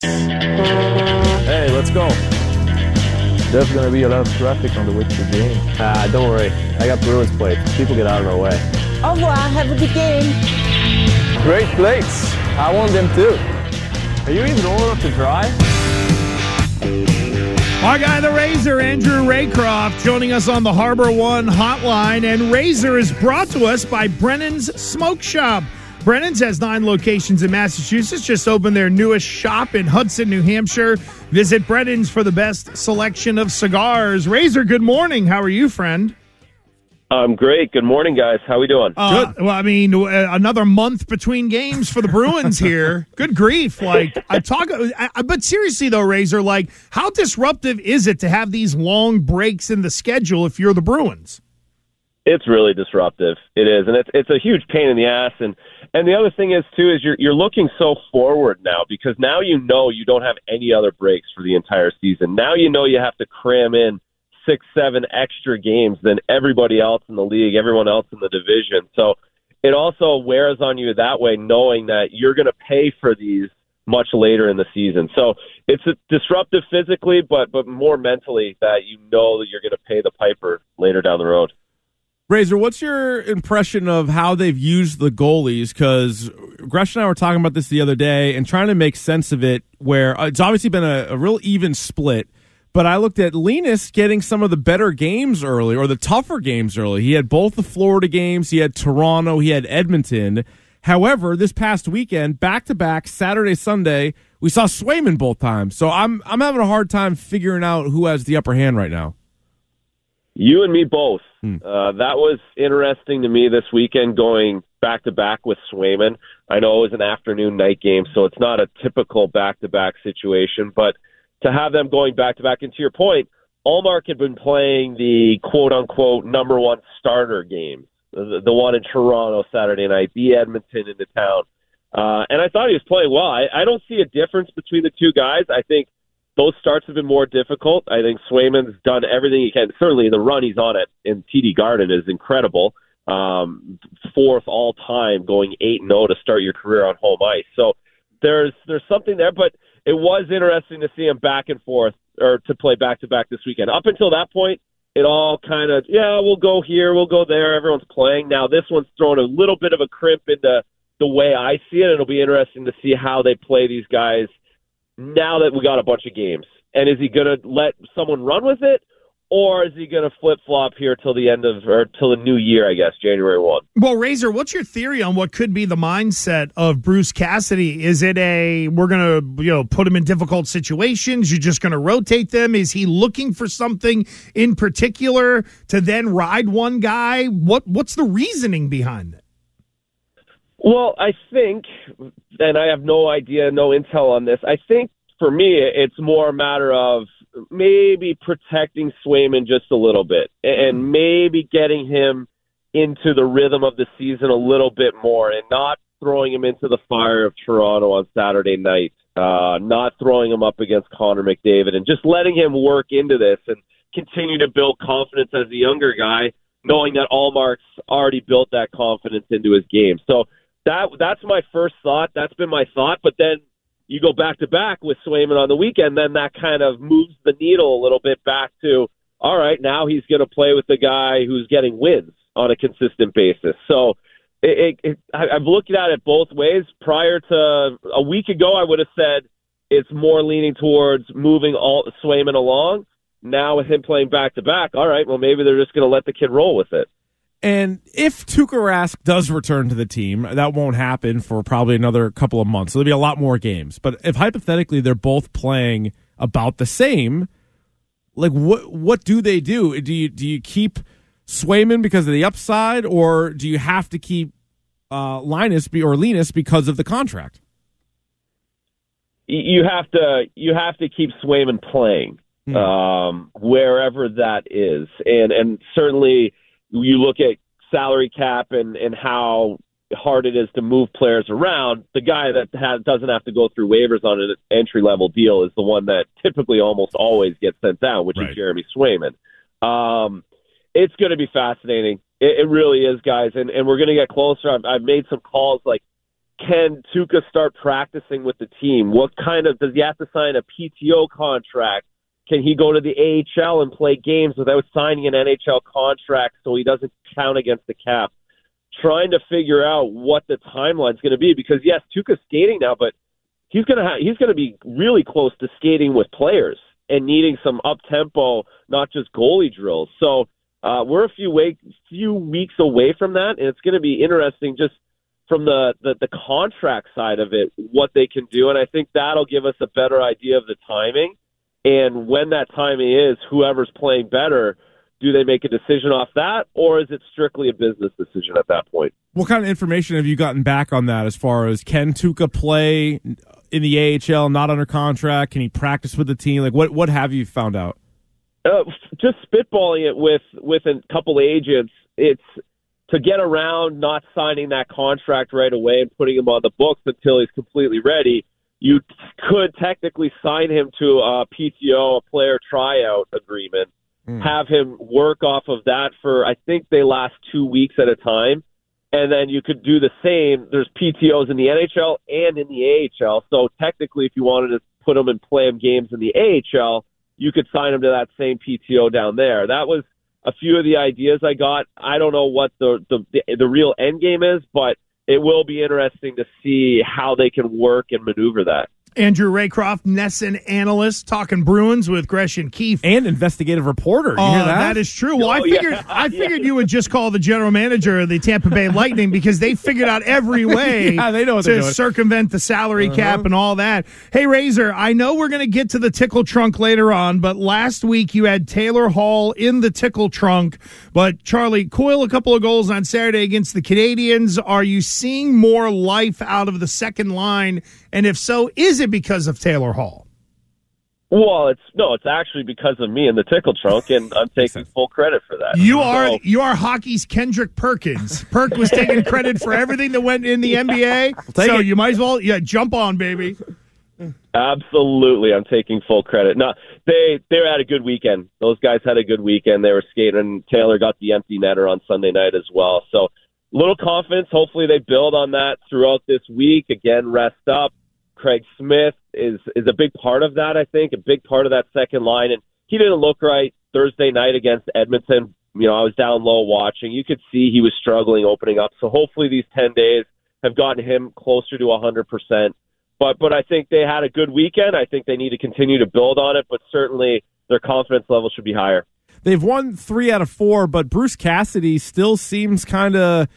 Hey, let's go. There's going to be a lot of traffic on the way to the game. Ah, don't worry. I got Bruins plates. People get out of our way. Au revoir. Have a good game. Great plates. I want them too. Are you even old enough to drive? Our guy, the Razor, Andrew Raycroft, joining us on the Harbor One hotline. And Razor is brought to us by Brennan's Smoke Shop. Brennan's has nine locations in Massachusetts, just opened their newest shop in Hudson, New Hampshire. Visit Brennan's for the best selection of cigars. Razor, good morning. How are you, friend? I'm great. Good morning, guys. How are we doing? Uh, well, I mean, uh, another month between games for the Bruins here. Good grief! Like I talk, I, but seriously though, Razor, like how disruptive is it to have these long breaks in the schedule if you're the Bruins? It's really disruptive. It is, and it's it's a huge pain in the ass. And and the other thing is too is you're you're looking so forward now because now you know you don't have any other breaks for the entire season. Now you know you have to cram in six, seven extra games than everybody else in the league, everyone else in the division. So it also wears on you that way, knowing that you're going to pay for these much later in the season. So it's disruptive physically, but but more mentally that you know that you're going to pay the piper later down the road. Razor, what's your impression of how they've used the goalies? Because Gresh and I were talking about this the other day and trying to make sense of it. Where uh, it's obviously been a, a real even split but I looked at Linus getting some of the better games early or the tougher games early. He had both the Florida games, he had Toronto, he had Edmonton. However, this past weekend, back to back, Saturday, Sunday, we saw Swayman both times. So I'm I'm having a hard time figuring out who has the upper hand right now. You and me both. Hmm. Uh, that was interesting to me this weekend going back to back with Swayman. I know it was an afternoon night game, so it's not a typical back to back situation, but – to have them going back to back. And to your point, Ullmark had been playing the quote unquote number one starter game, the, the one in Toronto Saturday night, the Edmonton into town. Uh, and I thought he was playing well. I, I don't see a difference between the two guys. I think those starts have been more difficult. I think Swayman's done everything he can. Certainly, the run he's on it in TD Garden is incredible. Um, fourth all time, going eight and zero oh to start your career on home ice. So there's there's something there, but it was interesting to see him back and forth or to play back to back this weekend. Up until that point, it all kind of yeah, we'll go here, we'll go there. Everyone's playing now. This one's throwing a little bit of a crimp into the way I see it. It'll be interesting to see how they play these guys now that we got a bunch of games. And is he going to let someone run with it, or is he going to flip flop here till the end of or till the new year? I guess January one. Well, Razor, what's your theory on what could be the mindset of Bruce Cassidy? Is it a we're going to you know put him in difficult situations? You're just going to rotate them? Is he looking for something in particular to then ride one guy? What what's the reasoning behind it? Well, I think, and I have no idea, no intel on this. I think for me, it's more a matter of maybe protecting Swayman just a little bit and mm-hmm. maybe getting him into the rhythm of the season a little bit more and not throwing him into the fire of Toronto on Saturday night, uh, not throwing him up against Connor McDavid and just letting him work into this and continue to build confidence as a younger guy, knowing that Ullmark's already built that confidence into his game. So that that's my first thought. That's been my thought. But then you go back to back with Swayman on the weekend, then that kind of moves the needle a little bit back to, all right, now he's going to play with the guy who's getting wins on a consistent basis. So it, it, it, I've looked at it both ways. Prior to a week ago, I would have said it's more leaning towards moving all Swayman along. Now with him playing back to back, all right, well maybe they're just going to let the kid roll with it. And if Tuukka Rask does return to the team, that won't happen for probably another couple of months. So there'll be a lot more games. But if hypothetically they're both playing about the same, like what what do they do? Do you do you keep Swayman because of the upside, or do you have to keep uh, Linus be, or Linus because of the contract? You have to you have to keep Swayman playing hmm. um, wherever that is, and and certainly you look at salary cap and and how hard it is to move players around. The guy that has, doesn't have to go through waivers on an entry level deal is the one that typically almost always gets sent down, which right. is Jeremy Swayman. Um, it's going to be fascinating. It, it really is, guys, and and we're going to get closer. I've, I've made some calls like can Tuukka start practicing with the team? What kind of does he have to sign a PTO contract? Can he go to the AHL and play games without signing an NHL contract so he doesn't count against the cap? Trying to figure out what the timeline's going to be because yes, Tuukka's skating now, but he's going to ha- he's going to be really close to skating with players and needing some up tempo, not just goalie drills. So uh, we're a few week, few weeks away from that, and it's going to be interesting just from the, the the contract side of it, what they can do, and I think that'll give us a better idea of the timing and when that timing is. Whoever's playing better, do they make a decision off that, or is it strictly a business decision at that point? What kind of information have you gotten back on that? As far as can Tuukka play in the AHL, not under contract? Can he practice with the team? Like what what have you found out? Uh, just spitballing it with with a couple agents, it's to get around not signing that contract right away and putting him on the books until he's completely ready. You could technically sign him to a PTO, a player tryout agreement, mm. have him work off of that for I think they last two weeks at a time, and then you could do the same. There's PTOs in the NHL and in the AHL, so technically, if you wanted to put him and play him games in the AHL, you could sign him to that same PTO down there. That was a few of the ideas I got. I don't know what the the the, the real end game is, but it will be interesting to see how they can work and maneuver that. Andrew Raycroft, NESN analyst, talking Bruins with Gresh and Keefe and investigative reporter. You uh, hear that? that is true. Well, I oh, figured yeah. I figured yeah. you would just call the general manager of the Tampa Bay Lightning because they figured out every way yeah, they know to circumvent the salary uh-huh. cap and all that. Hey, Razor, I know we're going to get to the tickle trunk later on, but last week you had Taylor Hall in the tickle trunk, but Charlie Coyle a couple of goals on Saturday against the Canadiens. Are you seeing more life out of the second line? And if so, is it because of Taylor Hall? Well, it's no, it's actually because of me in the tickle trunk, and I'm taking full credit for that. You are you are hockey's Kendrick Perkins. Perk was taking credit for everything that went in the NBA, so it. you might as well yeah jump on, baby. Absolutely, I'm taking full credit. No, they they had a good weekend. Those guys had a good weekend. They were skating. Taylor got the empty netter on Sunday night as well. So little confidence. Hopefully, they build on that throughout this week. Again, rest up. Craig Smith is is a big part of that. I think a big part of that second line, and he didn't look right Thursday night against Edmonton. You know, I was down low watching. You could see he was struggling opening up. So hopefully, these ten days have gotten him closer to a hundred percent. But but I think they had a good weekend. I think they need to continue to build on it. But certainly, their confidence level should be higher. They've won three out of four, but Bruce Cassidy still seems kind of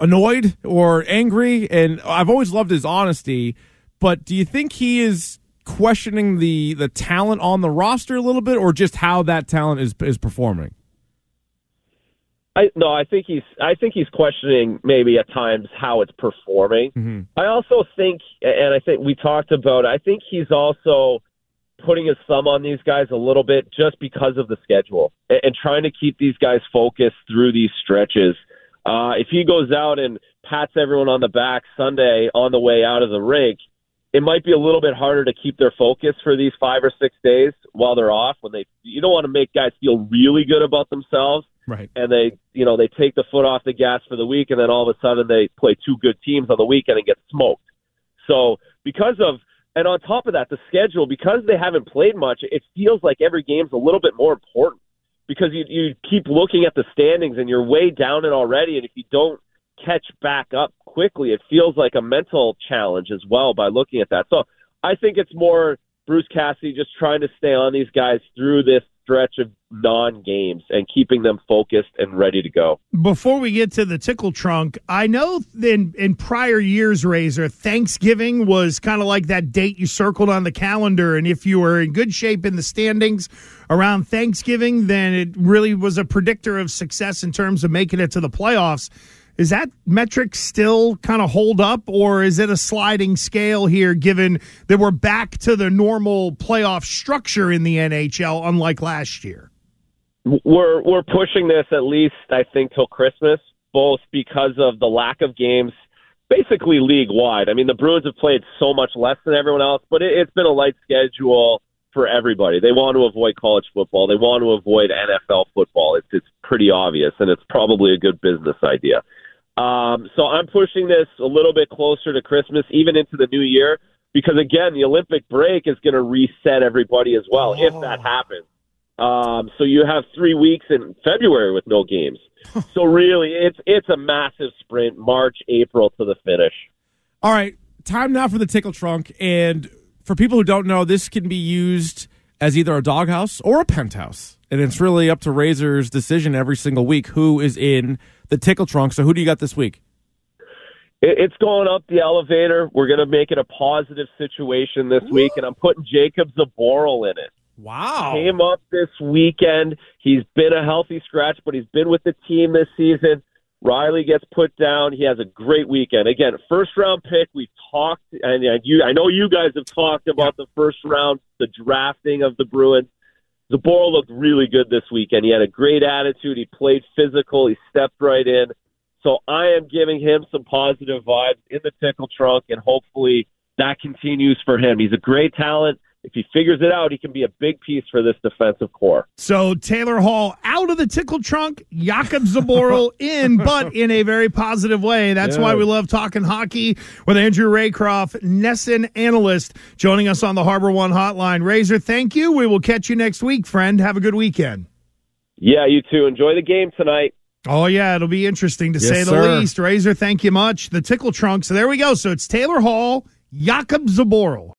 annoyed or angry. And I've always loved his honesty. But do you think he is questioning the the talent on the roster a little bit, or just how that talent is is performing? I no, I think he's I think he's questioning maybe at times how it's performing. Mm-hmm. I also think, and I think we talked about. I think he's also putting his thumb on these guys a little bit just because of the schedule and, and trying to keep these guys focused through these stretches. Uh, if he goes out and pats everyone on the back Sunday on the way out of the rink, it might be a little bit harder to keep their focus for these five or six days while they're off. When they, you don't want to make guys feel really good about themselves, right? And they, you know, they take the foot off the gas for the week, and then all of a sudden they play two good teams on the weekend and get smoked. So because of and on top of that, the schedule, because they haven't played much, it feels like every game's a little bit more important because you, you keep looking at the standings and you're way down it already. And if you don't catch back up quickly, it feels like a mental challenge as well by looking at that. So I think it's more Bruce Cassidy just trying to stay on these guys through this stretch of non games and keeping them focused and ready to go. Before we get to the tickle trunk, I know in, in prior years, Razor, Thanksgiving was kind of like that date you circled on the calendar. And if you were in good shape in the standings around Thanksgiving, then it really was a predictor of success in terms of making it to the playoffs. Is that metric still kind of hold up, or is it a sliding scale here, given that we're back to the normal playoff structure in the NHL, unlike last year? We're we're pushing this at least, I think, till Christmas, both because of the lack of games, basically league wide. I mean, the Bruins have played so much less than everyone else, but it, it's been a light schedule for everybody. They want to avoid college football. They want to avoid NFL football. It's it's pretty obvious, and it's probably a good business idea. Um, so I'm pushing this a little bit closer to Christmas, even into the new year, because again, the Olympic break is going to reset everybody as well, oh. if that happens. Um, so you have three weeks in February with no games. so really, it's it's a massive sprint, March, April to the finish. All right, time now for the tickle trunk, and for people who don't know, this can be used as either a doghouse or a penthouse, and it's really up to Razor's decision every single week who is in the tickle trunk. So who do you got this week? It's going up the elevator. We're going to make it a positive situation this week, and I'm putting Jakub Zboril in it. Wow. Came up this weekend. He's been a healthy scratch, but he's been with the team this season. Reilly gets put down. He has a great weekend. Again, first round pick. We've talked, and you, I know you guys have talked about the first round, the drafting of the Bruins. Zboril looked really good this weekend. He had a great attitude. He played physical. He stepped right in. So I am giving him some positive vibes in the tickle trunk, and hopefully that continues for him. He's a great talent if he figures it out, he can be a big piece for this defensive core. So Taylor Hall out of the tickle trunk, Jakub Zboril in, but in a very positive way. That's yeah. why we love talking hockey with Andrew Raycroft, NESN analyst, joining us on the Harbor One Hotline. Razor, thank you. We will catch you next week, friend. Have a good weekend. Yeah, you too. Enjoy the game tonight. Oh yeah, it'll be interesting to yes, say the sir. least. Razor, thank you much. The tickle trunk. So there we go. So it's Taylor Hall, Jakub Zboril.